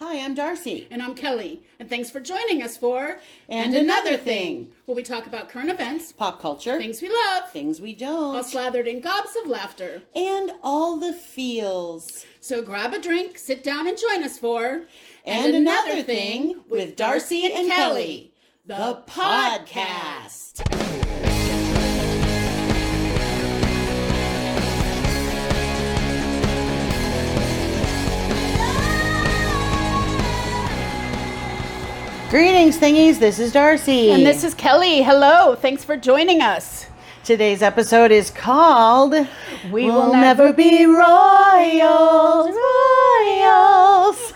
Hi, I'm Darcy. And I'm Kelly. And thanks for joining us for And Another Thing. where we talk about current events, Pop culture, things we love, things we don't, All slathered in gobs of laughter. and all the feels. So grab a drink, sit down, and join us for And, Another Thing with Darcy and Kelly, the podcast. Greetings, thingies. This is Darcy. And this is Kelly. Hello. Thanks for joining us. Today's episode is called We We'll Never Be Royals. Royals.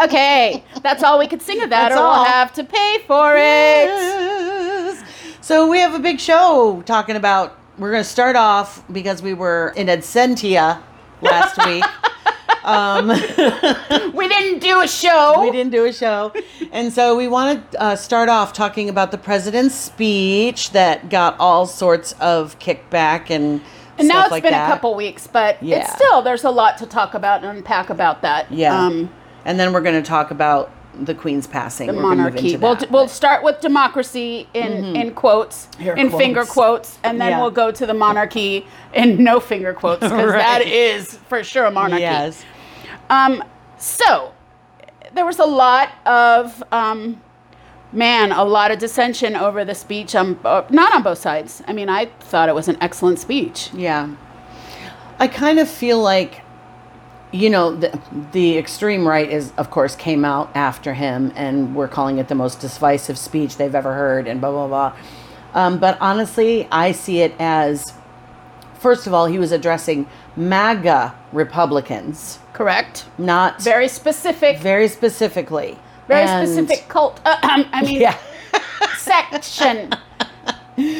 okay, that's all we could sing of that, That's or all. we'll have to pay for it. Yes. So we have a big show talking about. We're going to start off because we were in Absentia last week. Um, We didn't do a show. we didn't do a show, and so we want to uh, start off talking about the president's speech that got all sorts of kickback and. And now stuff it's like been that. a couple weeks, but Yeah. it's still there's a lot to talk about and unpack about that. Yeah. Um, and then we're going to talk about the Queen's passing. the We're gonna move monarchy. into We'll, that, we'll start with democracy in in quotes, Air in finger quotes. quotes, and then Yeah. we'll go to the monarchy in no finger quotes because that Right. is for sure a monarchy. Yes. Um, so there was a lot of um, man, a lot of dissension over the speech. Um, uh, not on both sides. I mean, I thought it was an excellent speech. Yeah. I kind of feel like, you know, the, the extreme right is, of course, came out after him, and we're calling it the most divisive speech they've ever heard, and blah, blah, blah. Um, but honestly, I see it as, first of all, he was addressing MAGA Republicans, Correct. not Very specific. very specifically. Very And- specific cult. Uh, I mean, Yeah. section,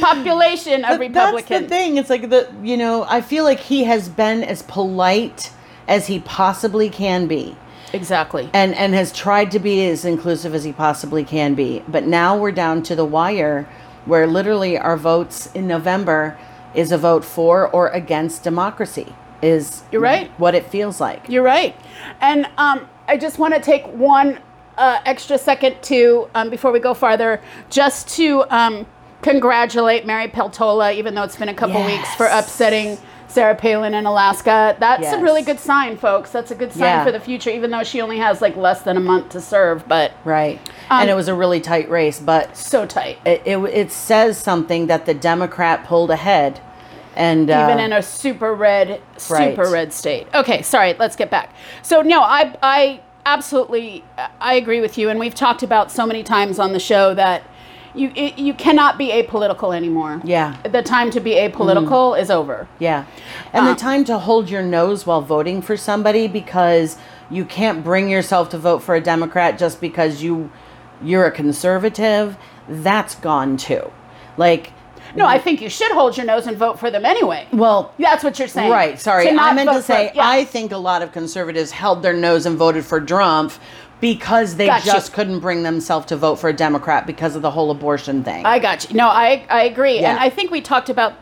population of But Republicans. That's the thing. It's like the you know I feel like he has been as polite as he possibly can be, Exactly. and and has tried to be as inclusive as he possibly can be. But now we're down to the wire, where literally our votes in November is a vote for or against democracy. Is You're right. What it feels like. You're right. And um, I just want to take one uh, extra second to, um, before we go farther, just to um, congratulate Mary Peltola, even though it's been a couple weeks, for upsetting Sarah Palin in Alaska. That's Yes. a really good sign, folks. That's a good sign Yeah. for the future, even though she only has like less than a month to serve, but Right. Um, and it was a really tight race, but so tight. it, it, it says something that the Democrat pulled ahead. And uh, even in a super red, super Right. red state. Okay, sorry. Let's get back. So no, I I absolutely I agree with you, and we've talked about so many times on the show that you it, you cannot be apolitical anymore. Yeah. the time to be apolitical is over. Yeah. And Uh, the time to hold your nose while voting for somebody because you can't bring yourself to vote for a Democrat just because you you're a conservative, that's gone too. Like No, I think you should hold your nose and vote for them anyway. well, That's what you're saying. right, sorry. I meant to vote for- say yeah. I think a lot of conservatives held their nose and voted for Trump because they Got you. just couldn't bring themselves to vote for a Democrat because of the whole abortion thing. I got you. No, I I agree, Yeah. and I think we talked about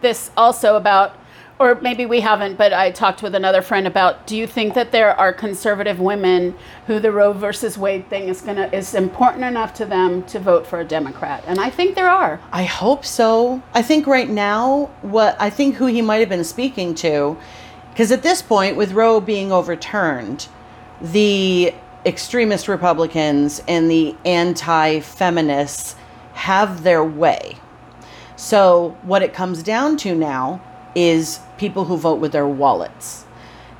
this also about, or maybe we haven't, but I talked with another friend about. Do you think that there are conservative women who the Roe versus Wade thing is gonna is important enough to them to vote for a Democrat? And I think there are. I hope so. I think right now, what I think who he might have been speaking to, because at this point, with Roe being overturned, the extremist Republicans and the anti feminists have their way. So, what it comes down to now is people who vote with their wallets.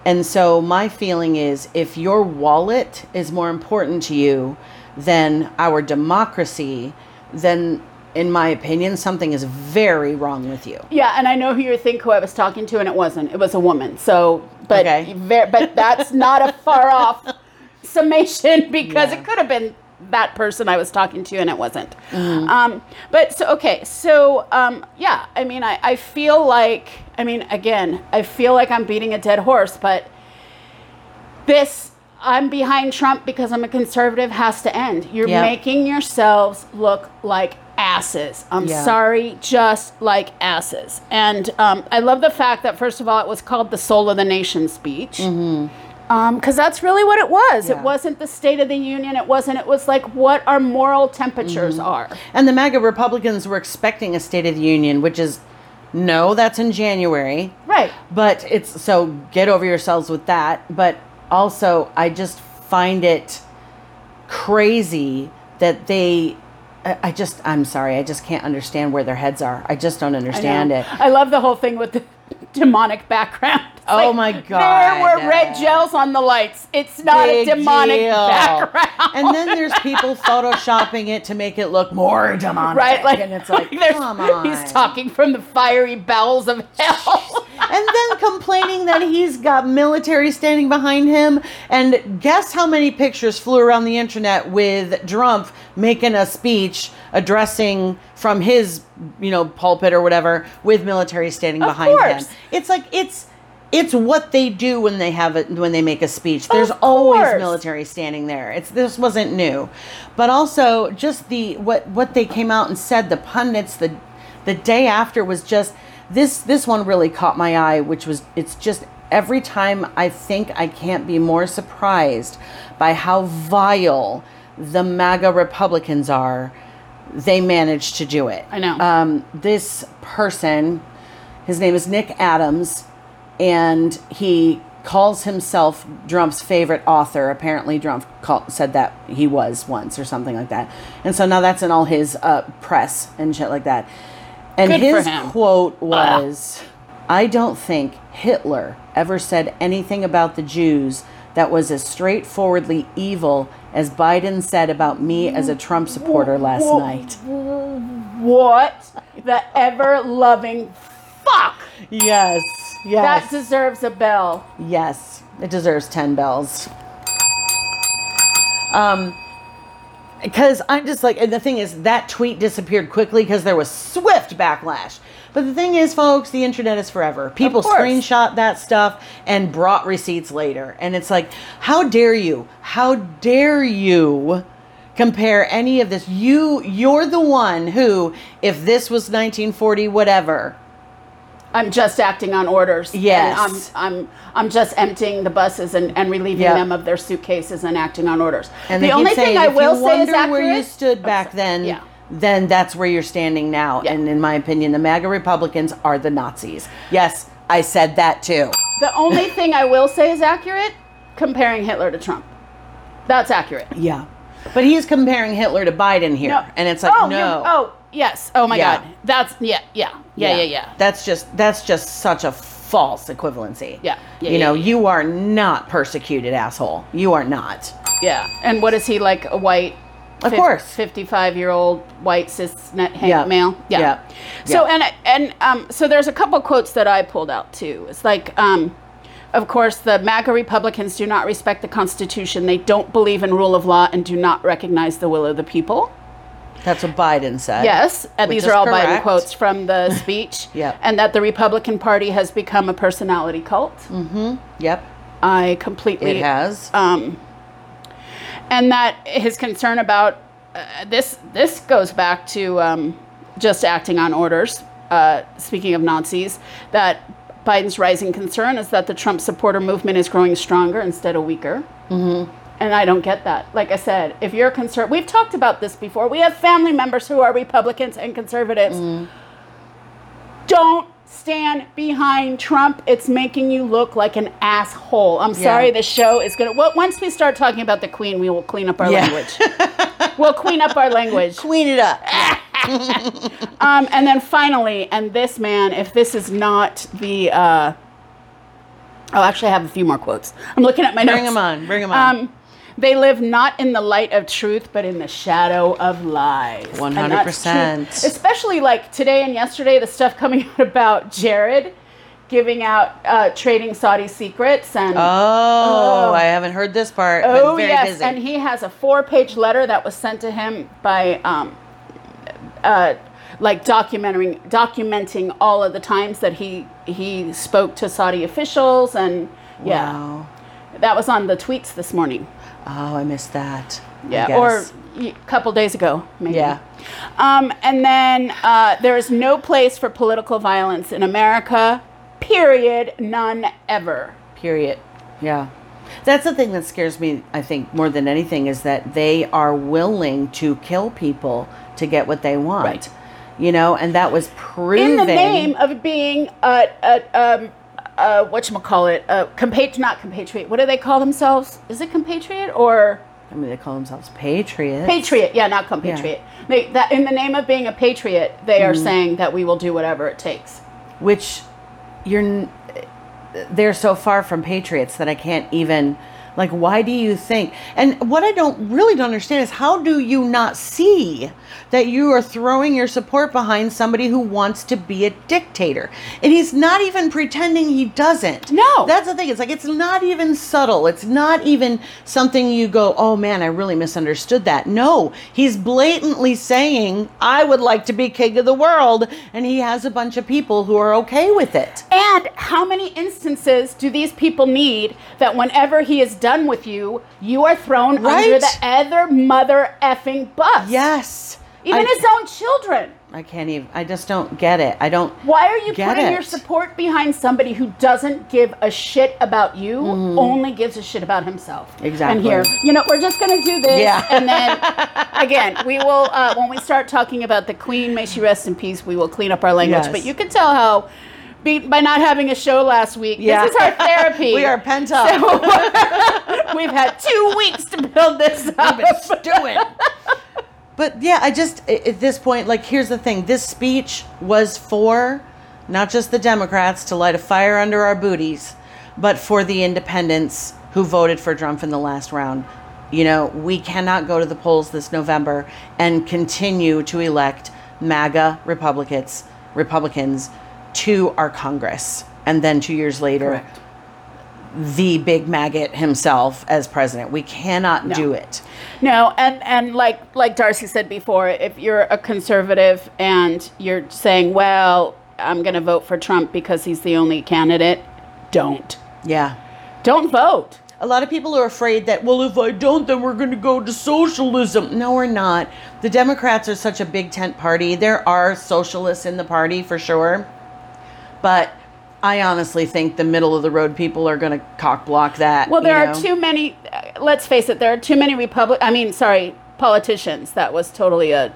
And so, my feeling is if your wallet is more important to you than our democracy, then, in my opinion, something is very wrong with you. Yeah, and I know who you think who I was talking to, and it wasn't. It was a woman. So, but Okay. ver- but that's not a far off summation because Yeah. it could have been that person I was talking to, and it wasn't. Mm-hmm. Um, but so okay, so um, yeah, I mean, I, I feel like I mean, again, I feel like I'm beating a dead horse, but this I'm behind Trump because I'm a conservative has to end. You're Yeah. making yourselves look like asses. I'm Yeah. sorry, just like asses. And um, I love the fact that first of all, it was called the Soul of the Nation speech. because that's really what it was. Yeah. It wasn't the State of the Union. It wasn't. It was like what our moral temperatures Mm-hmm. are. And the MAGA Republicans were expecting a State of the Union, which is no, that's in January. Right. But it's so get over yourselves with that. But also, I just find it crazy that they. I I just, I'm sorry, I just can't understand where their heads are. I just don't understand know. it. I love the whole thing with the demonic background. It's Oh my God. There were red gels on the lights. It's not Big a demonic deal. background. And then there's people photoshopping it to make it look more demonic. right, like, and it's like, there's- come on. he's talking from the fiery bowels of hell. And then complaining that he's got military standing behind him. And guess how many pictures flew around the internet with Trump making a speech addressing from his, you know, pulpit or whatever with military standing Of behind course. him. It's like it's it's what they do when they have it when they make a speech. There's always military standing there. It's this wasn't new. But also just the what what they came out and said the pundits the the day after was just this this one really caught my eye which was it's just every time I think I can't be more surprised by how vile the MAGA Republicans are they managed to do it. I know. Um, this person, his name is Nick Adams, and he calls himself Drump's favorite author. Apparently, Drump call, said that he was once or something like that. And so now that's in all his uh, press and shit like that. And Good his quote was I don't think Hitler ever said anything about the Jews that was as straightforwardly evil as Biden said about me as a Trump supporter last night. what the ever loving fuck? Yes. Yes. That deserves a bell. yes. It deserves 10 bells. Um because I'm just like and the thing is that tweet disappeared quickly because there was swift backlash. But the thing is, folks, the internet is forever. People screenshot that stuff and brought receipts later. And it's like, how dare you? How dare you compare any of this? You you're the one who, if this was 1940, whatever, I'm just acting on orders. and Yes. I'm I'm I'm just emptying the buses and, and relieving Yep. them of their suitcases and acting on orders. And the only thing I will you say is accurate. where you stood back then, Yeah. then that's where you're standing now. Yeah. And in my opinion, the MAGA Republicans are the Nazis. Yes, I said that too. The only thing I will say is accurate, comparing Hitler to Trump. That's accurate. Yeah. But he's comparing Hitler to Biden here. No. And it's like, oh, no. Oh, yes. Oh my Yeah. God. That's yeah, yeah, yeah, yeah, yeah. That's just that's just such a false equivalency. Yeah. Yeah, you yeah, know, yeah. you are not persecuted, asshole. You are not. Yeah. And what is he like? A white. Of course. fifty-five-year-old white cis Yeah. male. Yeah. So and and um, so there's a couple quotes that I pulled out too. It's like, um, of course, the MAGA Republicans do not respect the Constitution. They don't believe in rule of law and do not recognize the will of the people. That's what Biden said. Yes, and these are all Biden quotes from the speech. Yep. And that the Republican Party has become a personality cult. Yep. I completely It has. um, and that his concern about uh, this this goes back to um, just acting on orders. Uh, speaking of Nazis, that Biden's rising concern is that the Trump supporter movement is growing stronger instead of weaker. Mm-hmm. And I don't get that. Like I said, if you're concerned, we've talked about this before. We have family members who are Republicans and conservatives. Don't stand behind Trump. It's making you look like an asshole. I'm sorry, the show is gonna. Well, once we start talking about the Queen, we will clean up our Yeah. language. we'll clean up our language. Clean it up. Um, and then finally, and this man, if this is not the. Uh, oh, actually, I have a few more quotes. I'm looking at my notes. Bring them on. Bring them on. Um, they live not in the light of truth, but in the shadow of lies. And that's 100%. true. Especially like today and yesterday, the stuff coming out about Jared giving out uh, trading Saudi secrets and. oh, I haven't heard this part. but Oh very yes, busy. and he has a four-page letter that was sent to him by, um, uh, like documenting documenting all of the times that he he spoke to Saudi officials, and yeah, Wow. That was on the tweets this morning. Oh, I missed that. Yeah, or a couple days ago, maybe. Yeah. Um, and then uh, there is no place for political violence in America. Period. None ever. Period. Yeah. That's the thing that scares me, I think, more than anything, is that they are willing to kill people to get what they want. Right. You know, and that was proven. in the name of being a, a um uh whatchamacallit, a compat not compatriot. What do they call themselves? Is it compatriot or I mean, they call themselves patriots. patriot? Yeah, not compatriot. They, that in the name of being a patriot, they are Mm-hmm. saying that we will do whatever it takes. which you're they're so far from patriots that I can't even like why do you think? And what I don't really don't understand is how do you not see that you are throwing your support behind somebody who wants to be a dictator? And he's not even pretending he doesn't. No. that's the thing. It's like it's not even subtle. It's not even something you go oh man I really misunderstood that. No. He's blatantly saying I would like to be king of the world and he has a bunch of people who are okay with it. And how many instances do these people need that whenever he is done with you, you are thrown under the other mother effing bus? yes Even I, his own children. I can't even I just don't get it I don't Why are you putting it. your support behind somebody who doesn't give a shit about you, only gives a shit about himself? Exactly. And here, you know, we're just going to do this. Yeah. And then, again, we will, uh, when we start talking about the Queen, may she rest in peace, we will clean up our language. Yes. But you can tell how, be, by not having a show last week, Yeah. this is our therapy. we are pent up We've had two weeks to build this up. doing. But yeah, I just at this point, like, here's the thing: this speech was for not just the Democrats to light a fire under our booties, but for the independents who voted for Trump in the last round. You know, we cannot go to the polls this November and continue to elect MAGA Republicans, Republicans to our Congress, and then two years later, Correct. the big maggot himself as president. We cannot No. do it. No, and and like like Darcy said before, if you're a conservative and you're saying, "Well, I'm going to vote for Trump because he's the only candidate," don't. Yeah. Don't vote. A lot of people are afraid that, well, if I don't, then we're going to go to socialism. No, we're not. The Democrats are such a big tent party. There are socialists in the party for sure. But I honestly think the middle of the road people are going to cock block that. Well, there are know? too many. Uh, let's face it. There are too many republic. I mean, sorry, politicians. That was totally a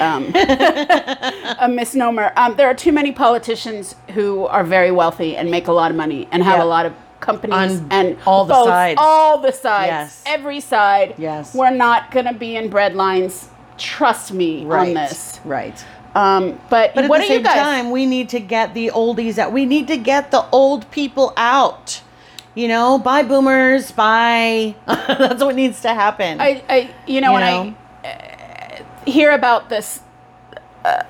um, a misnomer. Um, there are too many politicians who are very wealthy and make a lot of money and have Yeah. a lot of companies On and all the both- sides. all the sides, Yes. every side. Yes. we're not going to be in bread lines. Trust me right. on this. Right. Um, but, But at what the same you guys? time, we need to get the oldies out. We need to get the old people out. You know, bye boomers, bye. That's what needs to happen. I, I you know, You when know? I uh, hear about this, uh,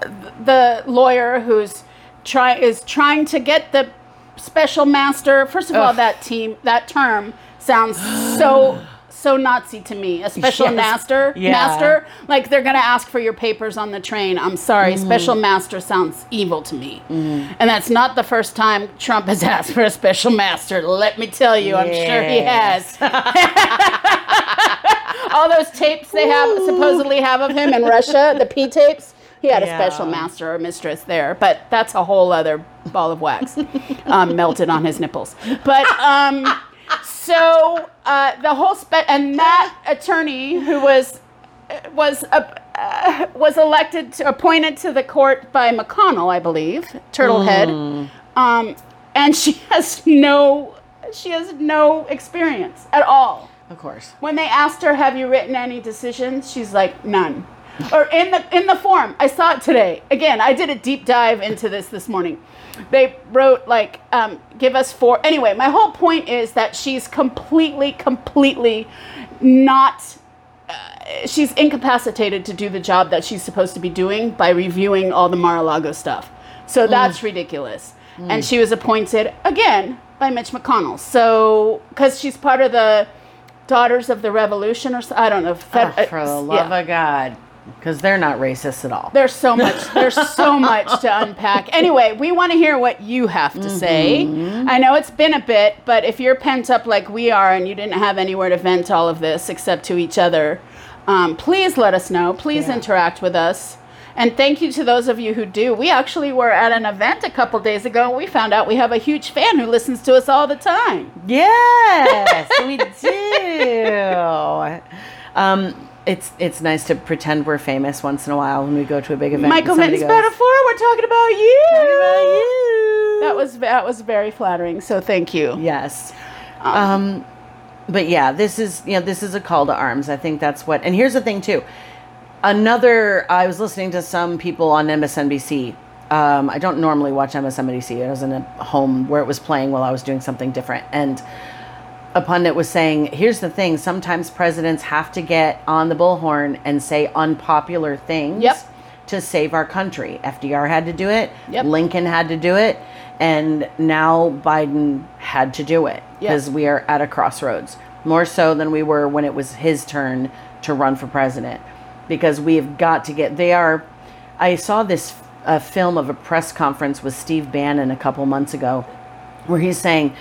the lawyer who's try is trying to get the special master. First of all, that team, that term sounds so so Nazi to me. A special Yes. master, Yeah. master, like they're gonna ask for your papers on the train. I'm sorry, Mm-hmm. special master sounds evil to me, and that's not the first time Trump has asked for a special master. Let me tell you, I'm sure he has all those tapes they have supposedly have of him in Russia, the P tapes. He had a special master or mistress there, but that's a whole other ball of wax um, melted on his nipples. But um, so uh, the whole spe- and that attorney who was was uh, uh, was elected to, appointed to the court by McConnell, I believe, Turtlehead, um, and she has no she has no experience at all. of course. When they asked her, "Have you written any decisions?" she's like, "None." Or in the in the form, I saw it today. Again, I did a deep dive into this this morning. They wrote like, um, "Give us four. Anyway, my whole point is that she's completely, completely not. Uh, she's incapacitated to do the job that she's supposed to be doing by reviewing all the Mar-a-Lago stuff. So that's ridiculous. And she was appointed again by Mitch McConnell. So because she's part of the Daughters of the Revolution, or so, I don't know. Fed- Oh, for the uh, love yeah. of God. Because they're not racist at all. There's so much. There's so much to unpack. Anyway, we want to hear what you have to say. Mm-hmm. I know it's been a bit, but if you're pent up like we are and you didn't have anywhere to vent all of this except to each other, um, please let us know. Please Yeah. interact with us. And thank you to those of you who do. We actually were at an event a couple days ago. And we found out we have a huge fan who listens to us all the time. Yes, we do. Um, it's it's nice to pretend we're famous once in a while when we go to a big event. Michael somebody Metaphor, we're talking about you. "Talking about you." That was that was very flattering. So thank you. Yes. Um, but yeah, this is you know this is a call to arms. I think that's what. And here's the thing too. Another, I was listening to some people on MSNBC. Um, I don't normally watch MSNBC. I was in a home where it was playing while I was doing something different, and a pundit was saying, "Here's the thing: sometimes presidents have to get on the bullhorn and say unpopular things Yep. to save our country. FDR had to do it. Yep. Lincoln had to do it, and now Biden had to do it Yep. because we are at a crossroads more so than we were when it was his turn to run for president because we've got to get they are i saw this uh, film of a press conference with steve bannon a couple months ago where he's saying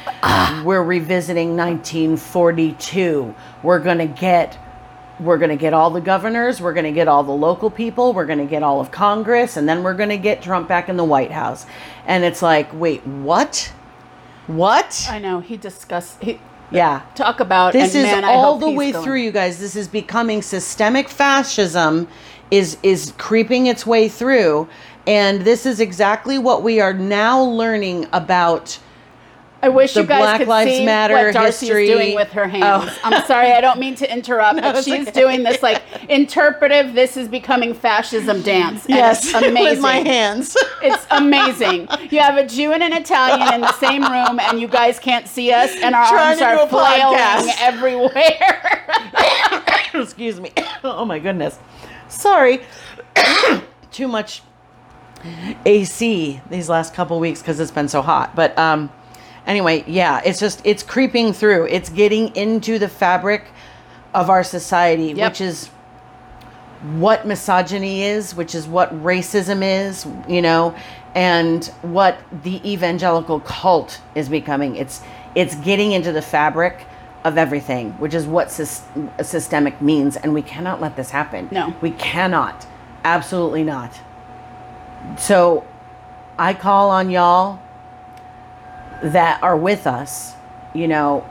we're revisiting 1942 we're going to get we're going to get all the governors we're going to get all the local people we're going to get all of congress and then we're going to get trump back in the white house. And it's like wait what? What? I know he discussed. He yeah. talk about this and is man, I all the way going- through you guys. This is becoming systemic fascism is is creeping its way through and this is exactly what we are now learning about I wish the you guys Black could Lives see Matter what Darcy history. is doing with her hands. Oh. I'm sorry, I don't mean to interrupt, but she's okay. doing this like interpretive. This is becoming fascism dance. it's amazing. with my hands It's amazing. You have a Jew and an Italian in the same room, and you guys can't see us, and our Trying arms are flailing podcast. everywhere. excuse me oh my goodness sorry too much ac these last couple weeks because it's been so hot but um anyway yeah it's just it's creeping through it's getting into the fabric of our society Yep. which is what misogyny is, which is what racism is, you know, and what the evangelical cult is becoming. It's it's getting into the fabric of everything, which is what sys- uh, systemic means, and we cannot let this happen. No. we cannot, absolutely not. So, I call on y'all that are with us, you know,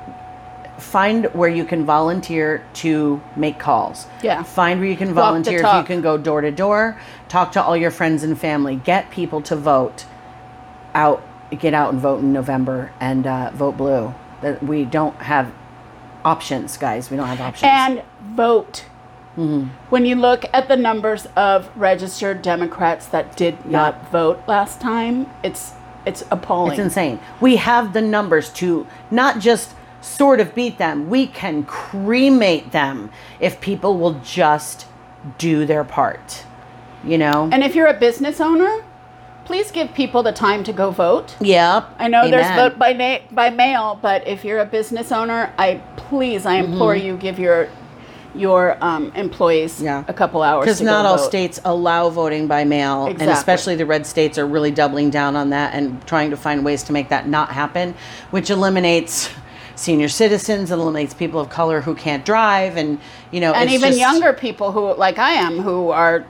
find where you can volunteer to make calls. Yeah. Find where you can volunteer if you can go door to door, talk to all your friends and family, get people to vote out, get out and vote in November and uh, vote blue. That we don't have options, guys. We don't have options. and vote. Mm-hmm. When you look at the numbers of registered Democrats that did not vote last time, it's it's appalling. It's insane. We have the numbers to not just sort of beat them, we can cremate them if people will just do their part. You know? And if you're a business owner, please give people the time to go vote. Yeah. I know there's vote by na- by mail, but if you're a business owner, I please, I implore mm-hmm. you, give your your um, employees. Yeah. a couple hours. Because not all vote. states allow voting by mail, and especially the red states are really doubling down on that and trying to find ways to make that not happen, which eliminates senior citizens, eliminates people of color who can't drive, and you know, and even just- younger people who, like I am, who are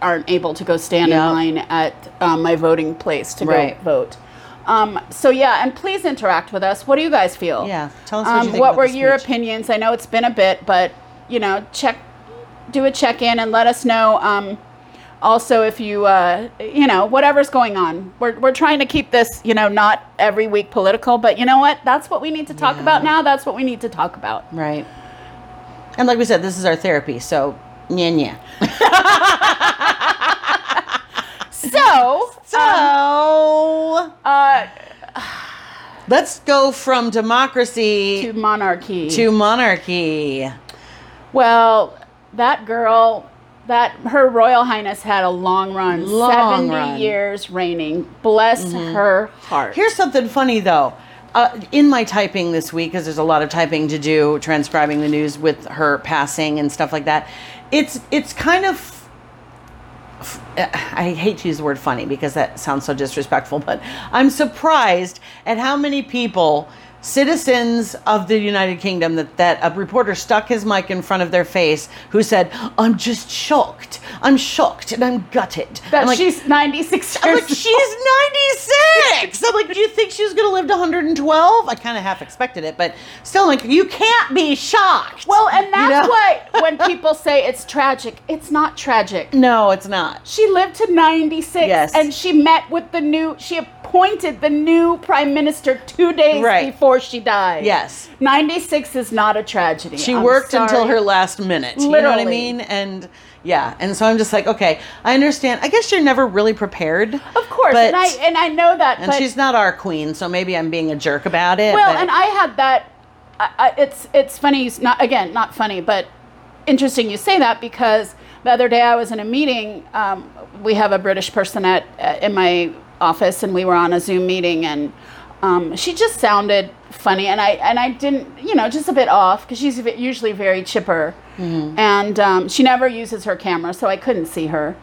aren't able to go stand Yeah. in line at um, my voting place to Right. go vote. Um, so yeah, and please interact with us. What do you guys feel? Yeah, tell us what Um, what were your speech. opinions? I know it's been a bit, but you know, check, do a check in, and let us know. Um, also, if you, uh, you know, whatever's going on, we're, we're trying to keep this, you know, not every week political, but you know what? That's what we need to talk Yeah. about now. That's what we need to talk about. Right. And like we said, this is our therapy, so yeah, yeah. So, So uh, let's go from democracy to monarchy. to monarchy. Well, that girl, that her Royal Highness had a long run, Long 70 run. Mm-hmm. years reigning. Bless her heart. Here's something funny though. Uh, in my typing this week, because there's a lot of typing to do, transcribing the news with her passing and stuff like that. It's it's kind of. f- I hate to use the word funny because that sounds so disrespectful, but I'm surprised at how many people citizens of the United Kingdom that, that a reporter stuck his mic in front of their face who said, I'm just shocked. I'm shocked and I'm gutted. That like, she's 96 I'm like, she's 96. I'm like, do you think she was going to live to 112? I kind of half expected it, but still, like, you can't be shocked. Well, and that's know? why when people say it's tragic, it's not tragic. no, it's not. She lived to 96 Yes. and she met with the new, she appointed the new prime minister two days Right. before she died. Yes. 96 is not a tragedy. She I'm worked until her last minute. Literally. You know what I mean? And yeah, and so I'm just like, okay, I understand. I guess you're never really prepared. Of course, but, and I and I know that, and but she's not our queen, so maybe I'm being a jerk about it. well, but- and I had that. I, I, it's it's funny. Not again not funny, but interesting you say that because the other day I was in a meeting. Um, we have a British person at uh, in my office, and we were on a Zoom meeting, and um, she just sounded funny, and I and I didn't, you know, just a bit off because she's usually very chipper, and um, she never uses her camera, so I couldn't see her.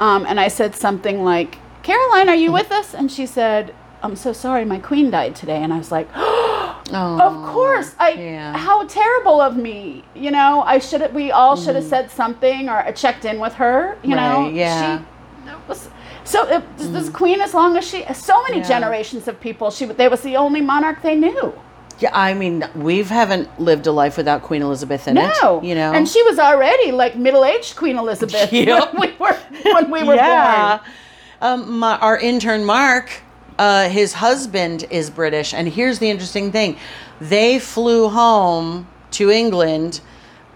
Um, and I said something like, "Caroline, are you with us?" And she said, "I'm so sorry, my queen died today." And I was like. Oh, Of course, I. yeah. How terrible of me. You know, I should. We all should have said something or checked in with her. You know, Mm. Yeah. She was so. It, This queen, as long as she, so many Yeah. generations of people, she. They was the only monarch they knew. Yeah, I mean, we haven't lived a life without Queen Elizabeth in it. No, you know, and she was already like middle-aged Queen Elizabeth Yep. when we were when we were yeah. born. Um, my, our intern Mark, uh, his husband is British, and here's the interesting thing: they flew home to England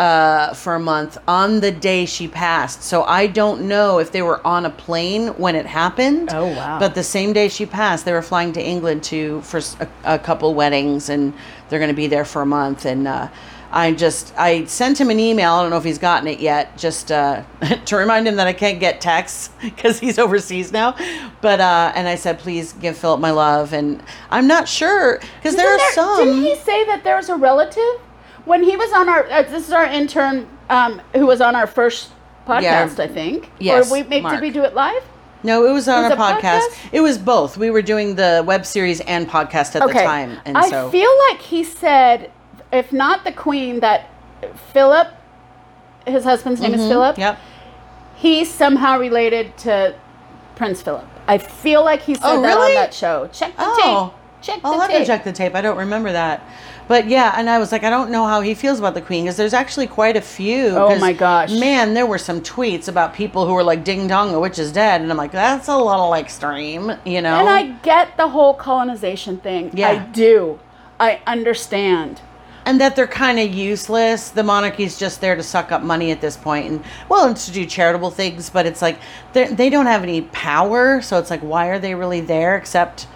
uh, for a month on the day she passed. So I don't know if they were on a plane when it happened. Oh, wow. But the same day she passed, they were flying to England to for a couple weddings, and they're going to be there for a month. And uh, I just I sent him an email. I don't know if he's gotten it yet, just uh, to remind him that I can't get texts because he's overseas now. But uh, and I said, please give Philip my love. And I'm not sure because there are Isn't some. Didn't he say that there was a relative when he was on our? Uh, this is our intern um, who was on our first podcast, Yeah. I think. Yes, Or we make, did we do it live? No, it was on was our a podcast. podcast? It was both. We were doing the web series and podcast at the time, and I so feel like he said, if not the Queen, that Philip, his husband's name is Philip. Mm-hmm. Yep. He's somehow related to Prince Philip. I feel like he said Oh, that really? on that show. Check the Oh, tape. Check I'll the have tape. to check the tape. I don't remember that. But yeah, and I was like, I don't know how he feels about the Queen because there's actually quite a few. Oh my gosh. man, there were some tweets about people who were like, "Ding dong, the witch is dead," and I'm like, that's a lot of like extreme, you know. And I get the whole colonization thing. Yeah. I do. I understand. and that they're kind of useless. The monarchy's just there to suck up money at this point, and well, and to do charitable things. But it's like they don't have any power, so it's like, why are they really there except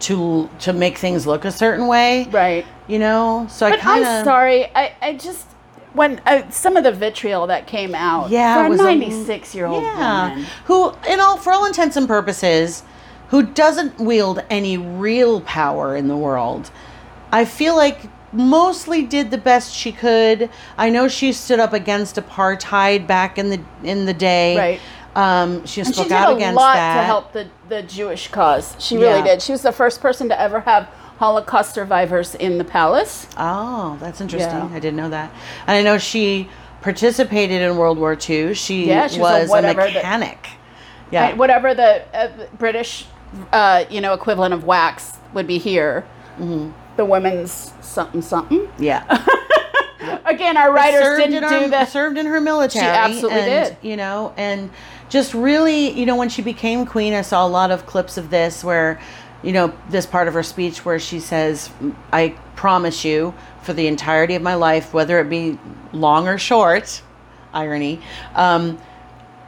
to to make things look a certain way, Right. You know. So I kind of But I'm sorry. I, I just when uh, some of the vitriol that came out Yeah, for it a was a- 96 year old Yeah. woman. Who, in all, for all intents and purposes, who doesn't wield any real power in the world. I feel like mostly did the best she could. I know she stood up against apartheid back in the in the day. Right. Um, she And she spoke did out a against lot that. to help the, the Jewish cause. She really Yeah. did. She was the first person to ever have Holocaust survivors in the palace. Oh, that's interesting. Yeah. I didn't know that. And I know she participated in World War II. She, Yeah, she was a was a, that- mechanic. yeah. Right, whatever the uh, British, uh, you know, equivalent of WACs would be here. Mm-hmm. The women's something something. yeah. Again, our writers served didn't in do the. served in her military. She absolutely and, did. You know, and just really, you know, when she became queen, I saw a lot of clips of this where, you know, this part of her speech where she says, "I promise you, for the entirety of my life, whether it be long or short, irony, um,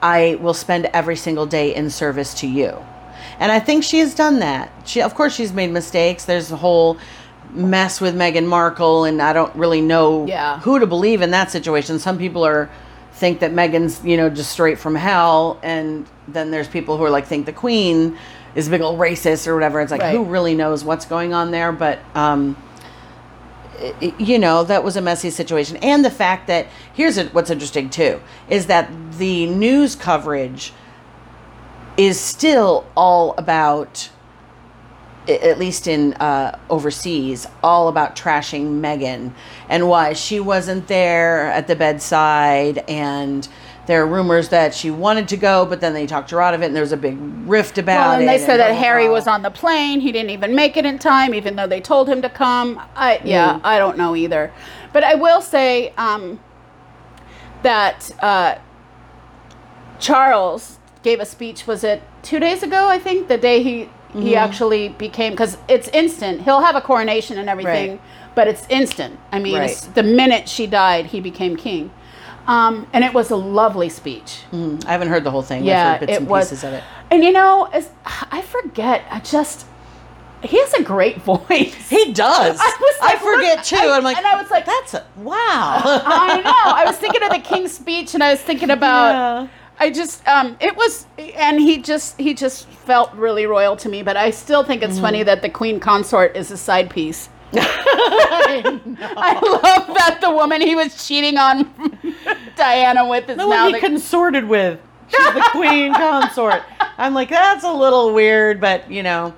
I will spend every single day in service to you." And I think she has done that. She, of course, she's made mistakes. There's a whole mess with Meghan Markle, and I don't really know Yeah. who to believe in that situation. Some people are think that Meghan's, you know, just straight from hell, and then there's people who are like think the Queen is a big old racist or whatever. It's like Right. who really knows what's going on there? But um, you know, that was a messy situation, and the fact that here's it, what's interesting too is that the news coverage is still all about at least in uh, overseas, all about trashing Meghan and why she wasn't there at the bedside. And there are rumors that she wanted to go, but then they talked her out of it, and there was a big rift about Well, it. and they said that blah, blah, Harry blah. was on the plane. He didn't even make it in time, even though they told him to come. I yeah, Mm. I don't know either. But I will say um, that uh, Charles gave a speech. Was it two days ago? I think the day he he Mm-hmm. actually became because it's instant. He'll have a coronation and everything, Right. but it's instant. I mean, Right. the minute she died, he became king. Um, and it was a lovely speech. Mm, I haven't heard the whole thing. Yeah, it and was. pieces of it. And you know, as, I forget. I just he has a great voice. He does. I like, forget look, too. I- I'm like, and I was like, that's a wow. I know. I was thinking of the King's speech, and I was thinking about. Yeah. I just, um, it was, and he just, he just felt really royal to me. But I still think it's funny that the Queen Consort is a side piece. I love that the woman he was cheating on Diana with is the now one the consorted with. She's the queen consort. I'm like, that's a little weird, but you know.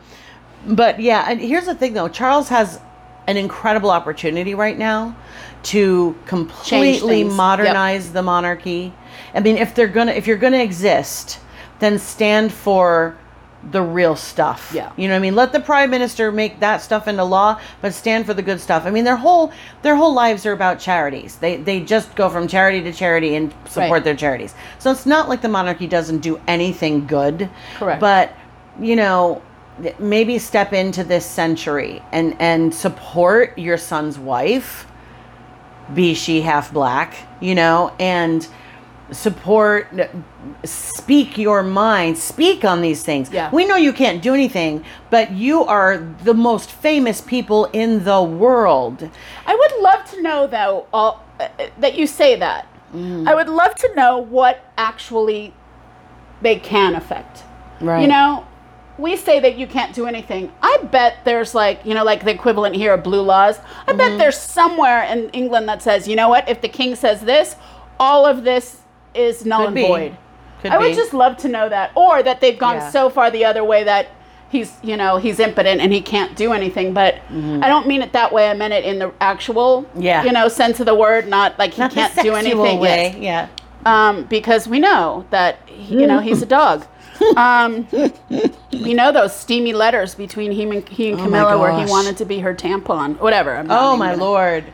But yeah, and here's the thing though. Charles has an incredible opportunity right now to completely things. Yep. modernize the monarchy. I mean, if they're gonna if you're gonna exist, then stand for the real stuff. Yeah. You know what I mean? Let the prime minister make that stuff into law, but stand for the good stuff. I mean, their whole their whole lives are about charities. They they just go from charity to charity and support Right. their charities. So it's not like the monarchy doesn't do anything good. Correct. But, you know, maybe step into this century and and support your son's wife, be she half black, you know, and support speak your mind speak on these things Yeah. we know you can't do anything but you are the most famous people in the world I would love to know though all, uh, that you say that. Mm. I would love to know what actually they can affect. Right. You know, we say that you can't do anything. I bet there's like, you know, like the equivalent here of blue laws. I Mm-hmm. bet there's somewhere in England that says, you know what, if the king says this, all of this is null Could and be. void. Could I would be. just love to know that. Or that they've gone Yeah. so far the other way that he's, you know, he's impotent and he can't do anything. But I don't mean it that way. I meant it in the actual, Mm-hmm. Yeah. you know, sense of the word, not like he not the can't do sexual anything. way yeah Um, because we know that, he- you know, he's a dog. Um, we know those steamy letters between him and, he and my Camilla where he gosh. wanted to be her tampon. Whatever. I'm not oh even my gonna- lord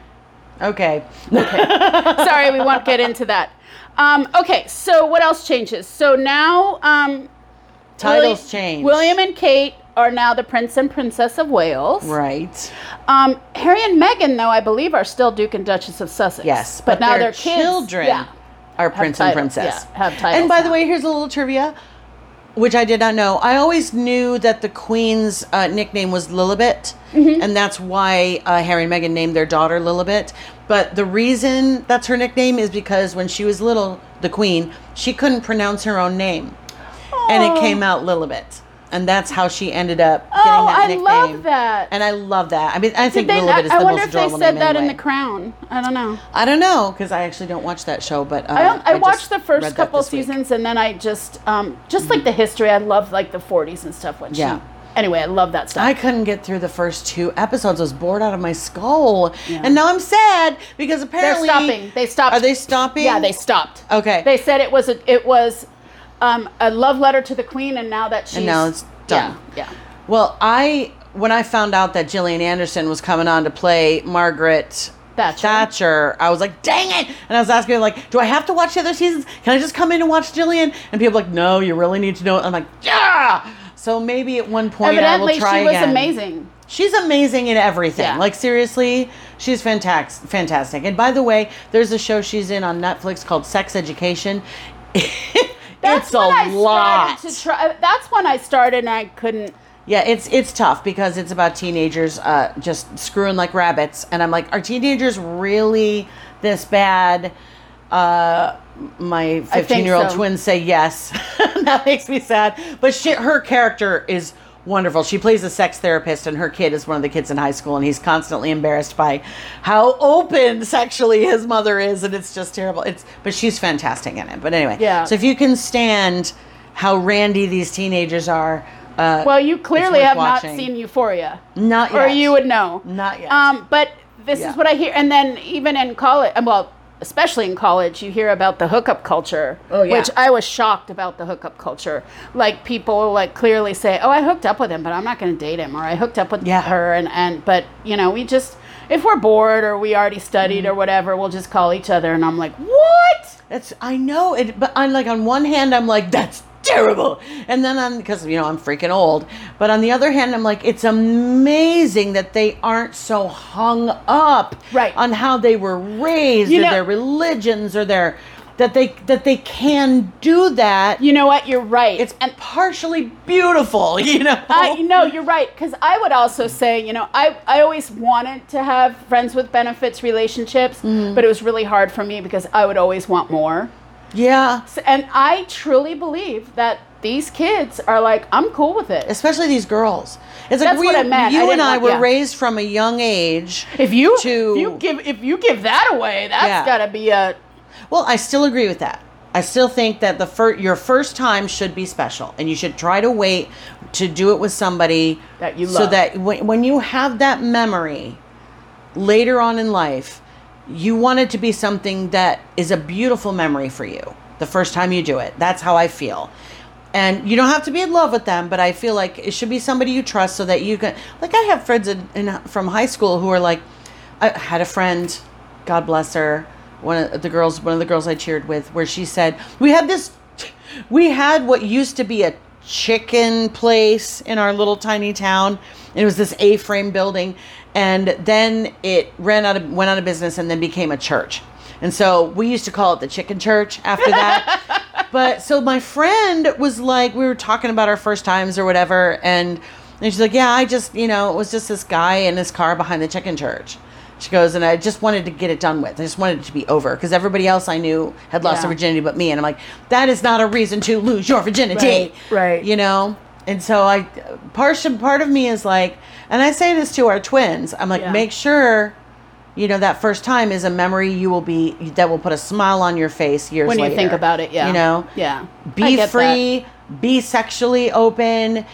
okay Sorry, we won't get into that. Um, okay, so what else changes? So now um, titles change William and Kate are now the Prince and Princess of Wales. right Um, Harry and Meghan, though, I believe, are still Duke and Duchess of Sussex. yes but, now their their kids, children yeah, are prince and princess yeah, have titles and by the way here's a little trivia which I did not know. I always knew that the Queen's uh, nickname was Lilibet, Mm-hmm. and that's why uh, Harry and Meghan named their daughter Lilibet. But the reason that's her nickname is because when she was little, the Queen, she couldn't pronounce her own name, and it Oh. came out Lilibet, and that's how she ended up getting Oh, that I nickname. love that. And I love that. I mean, I think Did they, Lilibet is I the wonder most if they said name that in. The Crown. I don't know. I don't know because I actually don't watch that show, but uh, I, I, just watched the first couple this week. seasons and then I just, um, just like the history, I love like the 40s and stuff. When Yeah. she, anyway, I love that stuff. I couldn't get through the first two episodes. I was bored out of my skull, Yeah. and now I'm sad because apparently They're stopping. They stopped. Are they stopping? Yeah, they stopped. Okay. They said it was a, it was um, a love letter to the Queen, and now that she's and now it's done. Yeah, yeah. Well, I when I found out that Gillian Anderson was coming on to play Margaret Thatcher. Thatcher, I was like, "Dang it!" And I was asking, like, "Do I have to watch the other seasons? Can I just come in and watch Gillian? And people were like, "No, you really need to know." I'm like, "Yeah." So maybe at one point I will Evidently, try she was again. amazing. She's amazing in everything. Yeah. Like seriously, she's fantastic. Fantastic. And by the way, there's a show she's in on Netflix called Sex Education. That's it's a I lot. to try. That's when I started, and I couldn't. Yeah, it's it's tough because it's about teenagers uh, just screwing like rabbits, and I'm like, are teenagers really this bad? Uh, my 15 year old so. twins say yes. that makes me sad. But she, her character is wonderful. She plays a sex therapist, and her kid is one of the kids in high school, and he's constantly embarrassed by how open sexually his mother is, and it's just terrible. It's but she's fantastic in it. But anyway, Yeah. So if you can stand how randy these teenagers are, Uh, Well, you clearly have watching. not seen Euphoria, not yet. or you would know. Not yet. Um, but this Yeah. is what I hear, and then even in college, well, especially in college, you hear about the hookup culture, Oh, yeah. which I was shocked about the hookup culture. Like people like clearly say, "Oh, I hooked up with him, but I'm not going to date him," or "I hooked up with Yeah. her," and and but you know, we just if we're bored or we already studied Mm-hmm. or whatever, we'll just call each other, and I'm like, "What?" That's I know it, but I'm like on one hand I'm like that's terrible, and then I'm because you know I'm freaking old, but on the other hand I'm like it's amazing that they aren't so hung up Right. on how they were raised You or know- their religions or their that they that they can do that. You know what? You're right. It's and partially beautiful, you know. I no, you're right. Because I would also say, you know, I I always wanted to have friends with benefits relationships, Mm-hmm. but it was really hard for me because I would always want more. Yeah, So, and I truly believe that these kids are like, I'm cool with it. especially these girls. It's like That's we, what I meant. I you and I want- were yeah. raised from a young age. If you to- if you give if you give that away, that's Yeah. got to be a Well, I still agree with that. I still think that the fir- your first time should be special, and you should try to wait to do it with somebody That you love. so that when, when you have that memory later on in life, you want it to be something that is a beautiful memory for you the first time you do it. That's how I feel. And you don't have to be in love with them, but I feel like it should be somebody you trust so that you can. Like, I have friends in, in, from high school who are like, I had a friend, God bless her, one of the girls, one of the girls I cheered with, where she said, We had this, we had what used to be a chicken place in our little tiny town. It was this A frame building. And then it ran out of, went out of business and then became a church. And so we used to call it the chicken church after that. but so my friend was like, we were talking about our first times or whatever. And, and she's like, yeah, I just, you know, it was just this guy in his car behind the chicken church. She goes, and I just wanted to get it done with. I just wanted it to be over because everybody else I knew had lost Yeah. their virginity but me. And I'm like, that is not a reason to lose your virginity. Right, right. You know? And so I, part, part of me is like, and I say this to our twins, I'm like, Yeah. make sure, you know, that first time is a memory you will be, that will put a smile on your face years when you later. think about it. Yeah, You know? yeah. Be get that. free, be sexually open,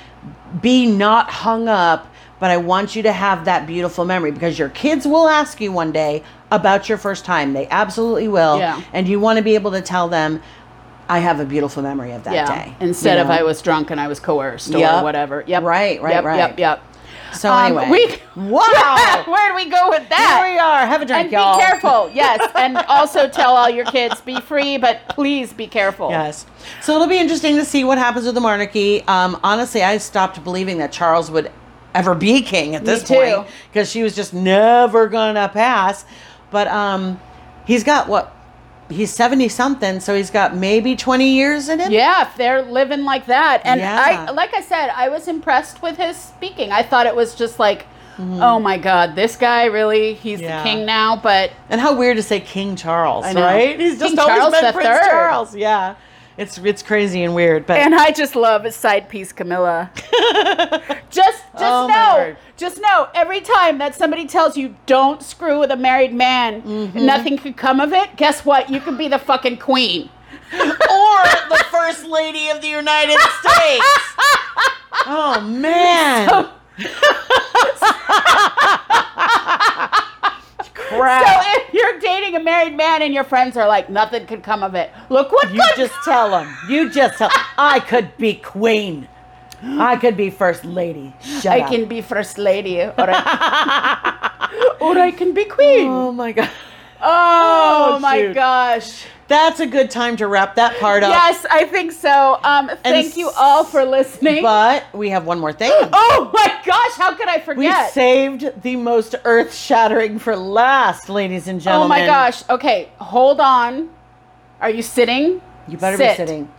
be not hung up, but I want you to have that beautiful memory because your kids will ask you one day about your first time. They absolutely will. Yeah. And you want to be able to tell them, I have a beautiful memory of that yeah. day. Instead you of? I was drunk and I was coerced or whatever. Yep. Right, right, yep, right. Yep. Yep. So Um, anyway. we- wow. Where do we go with that? Here we are. Have a drink, and y'all. Be careful, yes. And also tell all your kids be free, but please be careful. Yes. So it'll be interesting to see what happens with the monarchy. Um, honestly, I stopped believing that Charles would ever be king at this point because she was just never gonna pass. But um, he's got what? He's seventy something, so he's got maybe twenty years in him. Yeah, if they're living like that. And Yeah. I like I said, I was impressed with his speaking. I thought it was just like, Mm-hmm. oh my god, this guy really he's Yeah. the king now, but And how weird to say King Charles, right? He's just King always Charles been the Prince Third. Charles. Yeah. It's it's crazy and weird, but and I just love side piece Camilla. just just Oh, know, just know every time that somebody tells you don't screw with a married man, Mm-hmm. nothing could come of it. Guess what? You could be the fucking queen. or the first lady of the United States. oh man. Crap. So if you're dating a married man and your friends are like, nothing could come of it. Look what you good- just tell them. You just tell. I could be queen. I could be first lady. Shut I up. can be first lady, or I, or I can be queen. Oh my god. Oh, Oh, my shoot. gosh. That's a good time to wrap that part up. Yes, I think so. Um, thank you all for listening. But we have one more thing. oh my gosh, how could I forget? We saved the most earth shattering for last, ladies and gentlemen. oh my gosh. Okay, hold on. Are you sitting? You better Sit. be sitting.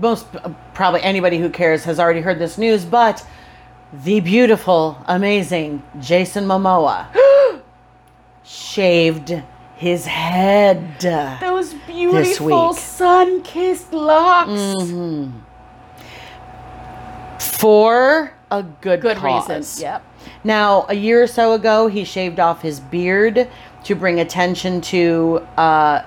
Most probably anybody who cares has already heard this news, but the beautiful, amazing Jason Momoa shaved his head. Those beautiful sun-kissed locks. Mm-hmm. For a good, Good cause. reason. Yep. Now, a year or so ago, he shaved off his beard to bring attention to uh,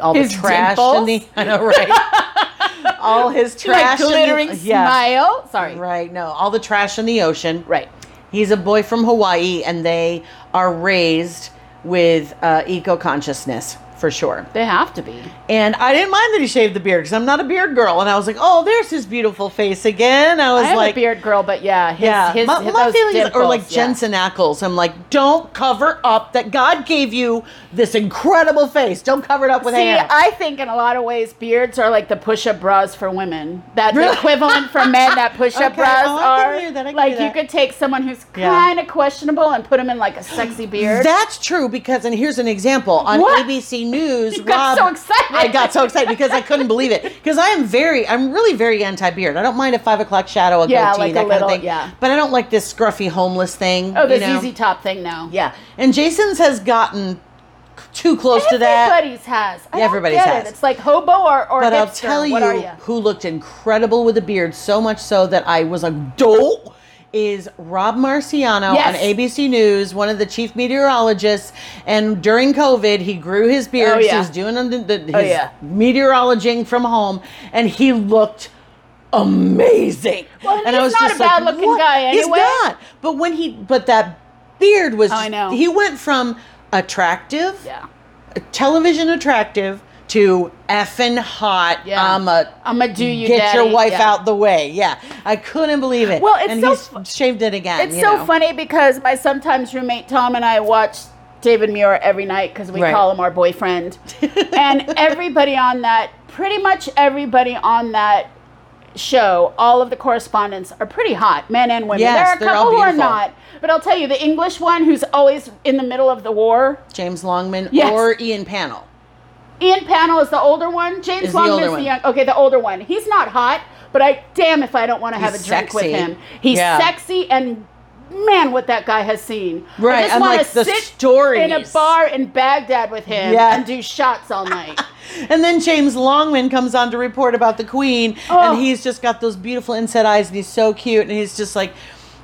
all His the trash dimples? in the. I know, right? all his like trash the- glittering yeah. smile. Sorry. Right. No, all the trash in the ocean. Right. He's a boy from Hawaii, and they are raised with uh, eco consciousness for sure. They have to be. And I didn't mind that he shaved the beard because I'm not a beard girl. And I was like, oh, there's his beautiful face again. I was I like, a beard girl, but yeah, his, yeah. his, my, his my feelings are like yeah. Jensen Ackles. I'm like, don't cover up that God gave you this incredible face. Don't cover it up with See, hair. I think in a lot of ways, beards are like the push-up bras for women. That Really? equivalent for men that push-up Okay. bras Oh, are. hear that. I like you could take someone who's Yeah. kind of questionable and put them in like a sexy beard. That's true because, and here's an example on What? ABC News. You got so excited. I got so excited because I couldn't believe it. Because I am very, I'm really very anti-beard. I don't mind a five o'clock shadow, a Yeah, goatee, like a that kind little- of thing. yeah. But I don't like this scruffy homeless thing. oh, the you know? ZZ Top thing now. Yeah, and Jason's has gotten too close to that. Everybody's has. I Yeah, everybody's has. It. It's like hobo or, or But I'll tell you, you? who looked incredible with a beard, so much so that I was like, dope. Is Rob Marciano Yes. on ABC News, one of the chief meteorologists, and during COVID he grew his oh, beard. Oh, yeah. He was doing the, the, oh, his Oh, yeah. meteorologing from home, and he looked amazing. Well, and he's not a bad-looking "What?" guy He's anyway. not. But when he, but that beard was, Oh, I know. he went from attractive, Yeah. television attractive to effing hot. Yeah. I'm a I'ma do you, get your wife Yeah. out the way. Yeah, I couldn't believe it. Well, it's and so he's fu- shaved it again. It's so know. funny because my sometimes roommate Tom and I watch David Muir every night because we Right. call him our boyfriend. and everybody on that, pretty much everybody on that show, all of the correspondents are pretty hot, men and women. Yes, there are a couple who are not. But I'll tell you, the English one who's always in the middle of the war, James Longman Yes. or Ian Pannell. Ian Pannell is the older one. James Is the Longman is one. the young. Okay, the older one. He's not hot, but I damn if I don't want to have a drink with him. He's Yeah. sexy and man, what that guy has seen. Right, I just wanna like, the sit stories. in a bar in Baghdad with him Yeah. and do shots all night. And then James Longman comes on to report about the Queen, Oh. and he's just got those beautiful inset eyes, and he's so cute, and he's just like,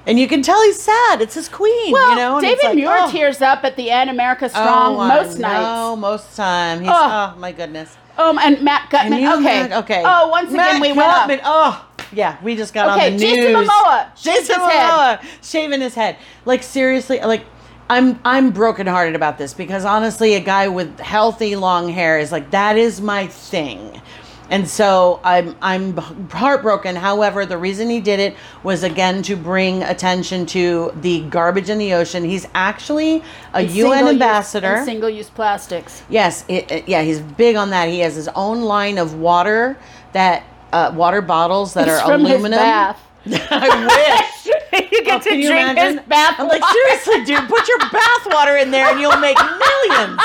and you can tell he's sad. It's his Queen, well, you know. And David like, Muir oh. tears up at the end. America Strong Oh, most nights. most time. He's, Oh. oh my goodness. Um, and Matt Gutman. you Okay. imagine- okay. Oh, once again Matt we went up. Gutman, Oh, yeah, we just got Okay, on the Jason news. Momoa, Jason his head. Momoa shaving his head. Like seriously, like I'm I'm brokenhearted about this because honestly, a guy with healthy long hair is like that is my thing. And so I'm I'm heartbroken. However, the reason he did it was again to bring attention to the garbage in the ocean. He's actually a UN ambassador. Single-use plastics. Yes, it, it- yeah, he's big on that. He has his own line of water that uh, water bottles that It's are from his aluminum. bath. I wish. you get Oh, to drink imagine? his bath. I'm like, seriously, dude, put your bath water in there and you'll make millions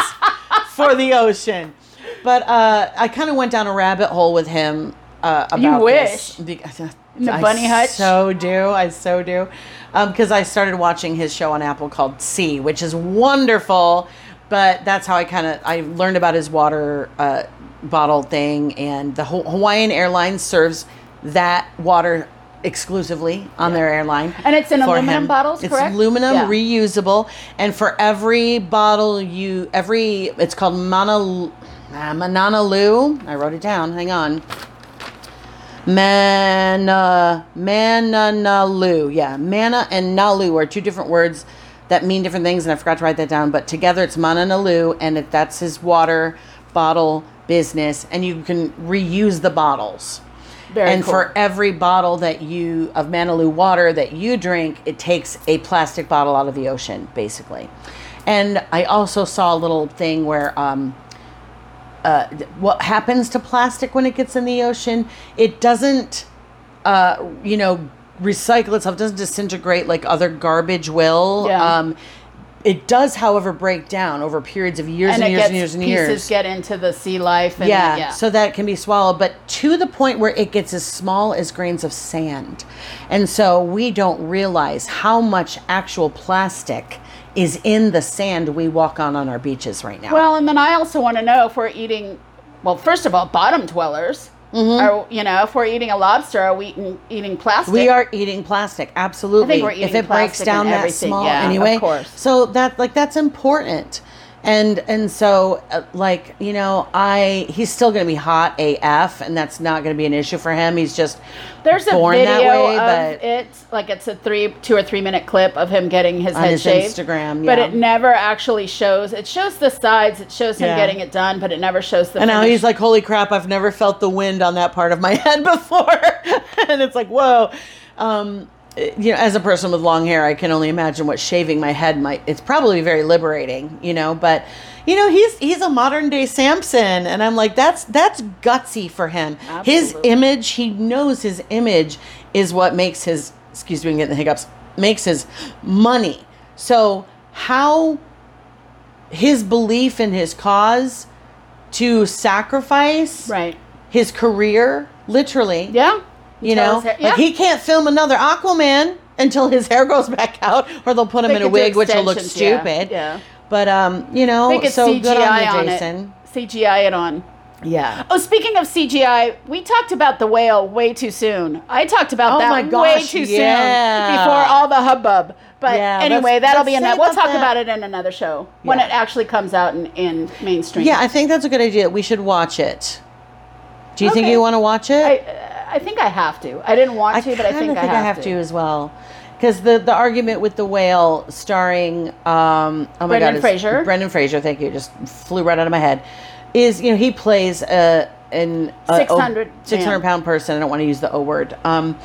for the ocean. But uh, I kind of went down a rabbit hole with him uh, about You this. wish. Because In the I bunny hutch? So do I so do, because I started watching his show on Apple called See, which is wonderful. But that's how I kind of I learned about his water uh, bottle thing, and the Ho- Hawaiian Airlines serves that water exclusively on their airline. And it's in aluminum him. bottles, It's correct? aluminum, Yeah. reusable, and for every bottle you, every it's called Mana, uh, Mananalu. I wrote it down. Hang on. Mana Mananalu. Yeah, mana and nalu are two different words that mean different things, and I forgot to write that down. But together, it's Mananalu, and if that's his water bottle business, and you can reuse the bottles. Very and cool. for every bottle that you of Manaloo water that you drink, it takes a plastic bottle out of the ocean, basically. And I also saw a little thing where um, uh, what happens to plastic when it gets in the ocean? It doesn't, uh, you know, recycle itself. It doesn't disintegrate like other garbage will. Yeah. Um, it does, however, break down over periods of years and, and years and years and pieces get into the sea life. And yeah, yeah. so that it can be swallowed, but to the point where it gets as small as grains of sand. And so we don't realize how much actual plastic is in the sand we walk on on our beaches right now. Well, and then I also want to know if we're eating, well, first of all, bottom dwellers. Mm-hmm. Are you know if we're eating a lobster, are we eating, eating plastic? we are eating plastic, absolutely. we're if eating it breaks down that small, yeah, anyway. So that like that's important. And and so uh, like you know I he's still going to be hot AF and that's not going to be an issue for him. He's just There's a born video that way, of but it, like it's a three, two or three minute clip of him getting his On head his shaved. Instagram, but it never actually shows. It shows the sides. It shows him Yeah. getting it done, but it never shows the. and now he's like, "Holy crap! I've never felt the wind on that part of my head before," and it's like, "Whoa." Um, you know, as a person with long hair, I can only imagine what shaving my head might. It's probably very liberating, you know. But you know, he's he's a modern day Samson, and I'm like, that's that's gutsy for him. His image, he knows his image is what makes his. Excuse me, I'm getting the hiccups. Makes his money. So how his belief in his cause to sacrifice right. his career, literally. Yeah. You know, like he can't film another Aquaman until his hair grows back out, or they'll put him They in a wig, which will look extensions, yeah, stupid. yeah. But um, you know, so CGI good on you, on it. CGI it on. Yeah. Oh, speaking of CGI, we talked about the whale way too soon. I talked about Oh that my way too yeah. soon before all the hubbub. But Yeah, anyway, let's- that'll let's be another. We'll talk that. about it in another show when it actually comes out in, in mainstream. Yeah, I think that's a good idea. We should watch it. Do you think you want to watch it? I, I think I have to. I didn't want to, but I kinda think, I have, to. as well. Because the, the argument with the whale starring um, oh my Brendan god Fraser. Brendan Fraser thank you just flew right out of my head is you know he plays a an a- 600 o- 600 man. pound person I don't want to use the O word um,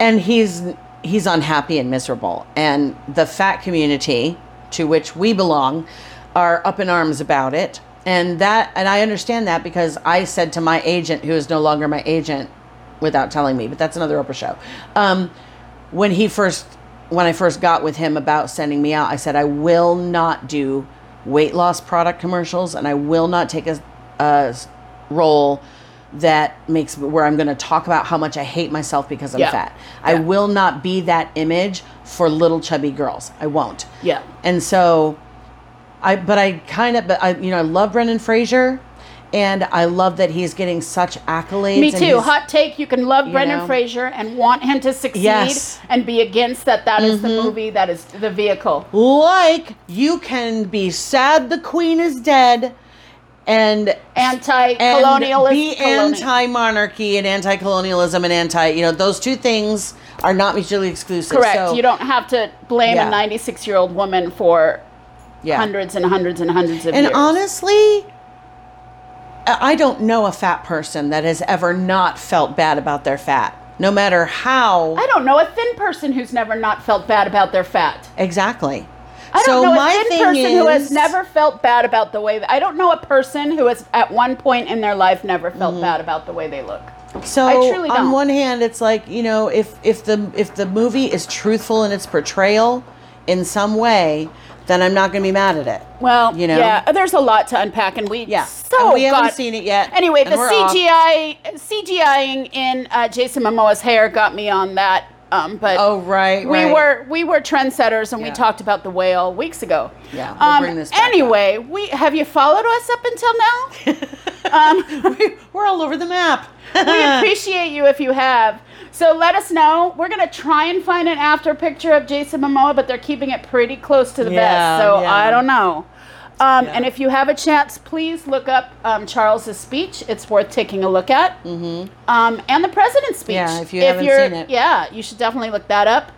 and he's he's unhappy and miserable and the fat community to which we belong are up in arms about it and that and I understand that because I said to my agent who is no longer my agent without telling me, but that's another Oprah show. Um, when he first, when I first got with him about sending me out, I said I will not do weight loss product commercials, and I will not take a role that makes where I'm going to talk about how much I hate myself because I'm Yeah. fat. I will not be that image for little chubby girls. I won't. Yeah. And so I but I kind of but I you know I love Brendan Fraser and I love that he's getting such accolades. Me too. Hot take: You can love you Brendan know. Fraser and want him to succeed, Yes. Mm-hmm. and be against that. That is the movie. That is the vehicle. like you can be sad the queen is dead and Anti-colonialist. and be colonial. anti-monarchy and anti-colonialism and anti you know those two things are not mutually exclusive Correct. so, you don't have to blame Yeah. a 96 year old woman for yeah. hundreds and hundreds and hundreds of and years. And honestly I don't know a fat person that has ever not felt bad about their fat no matter how I don't know a thin person who's never not felt bad about their fat. exactly I don't so know my a thin person who has never felt bad about the way. I don't know a person who has at one point in their life never felt Mm-hmm. bad about the way they look. So I truly don't. On one hand, it's like you know, if if the if the movie is truthful in its portrayal in some way, then I'm not going to be mad at it. Well, You know? yeah, there's a lot to unpack, and we Yeah. so And we haven't seen it yet, Anyway, the we're off. CGI CGIing in uh, Jason Momoa's hair got me on that. Um, but Oh right, we right. were we were trendsetters, and we talked about the whale weeks ago. Yeah, we'll um, bring this anyway, we have you followed us up until now? um, We- we're all over the map. we appreciate you if you have. So let us know. We're gonna try and find an after picture of Jason Momoa, but they're keeping it pretty close to the Yeah, vest. So yeah. I don't know. Um, Yeah. And if you have a chance, please look up um, Charles's speech. It's worth taking a look at. Mm-hmm. Um, and the president's speech. Yeah, if you haven't seen it. Yeah, you should definitely look that up.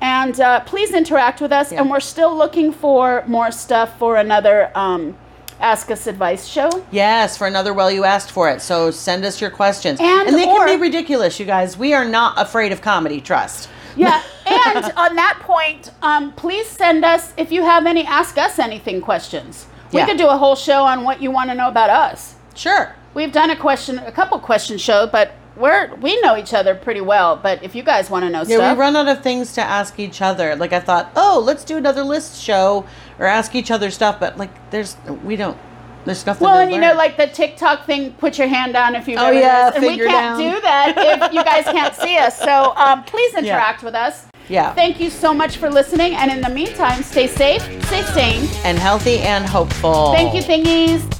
And uh, please interact with us. Yeah. And we're still looking for more stuff for another um, Ask Us Advice show. Yes, for another well, you asked for it. So send us your questions, And they or- can be ridiculous, you guys. We are not afraid of comedy. Trust. Yeah, and on that point, um, please send us if you have any Ask Us Anything questions. We Yeah. could do a whole show on what you want to know about us. Sure. We've done a question, a couple question show, but we're we know each other pretty well. But if you guys want to know Yeah, stuff, we run out of things to ask each other. Like I thought, oh, let's do another list show or ask each other stuff, but like there's we don't there's nothing. well, and you know, like the TikTok thing, put your hand down if you've Oh, yeah, and we can't down. do that if you guys can't see us. So um, please interact with us. Yeah. Thank you so much for listening, and in the meantime, stay safe, stay sane. and healthy and hopeful. Thank you, thingies.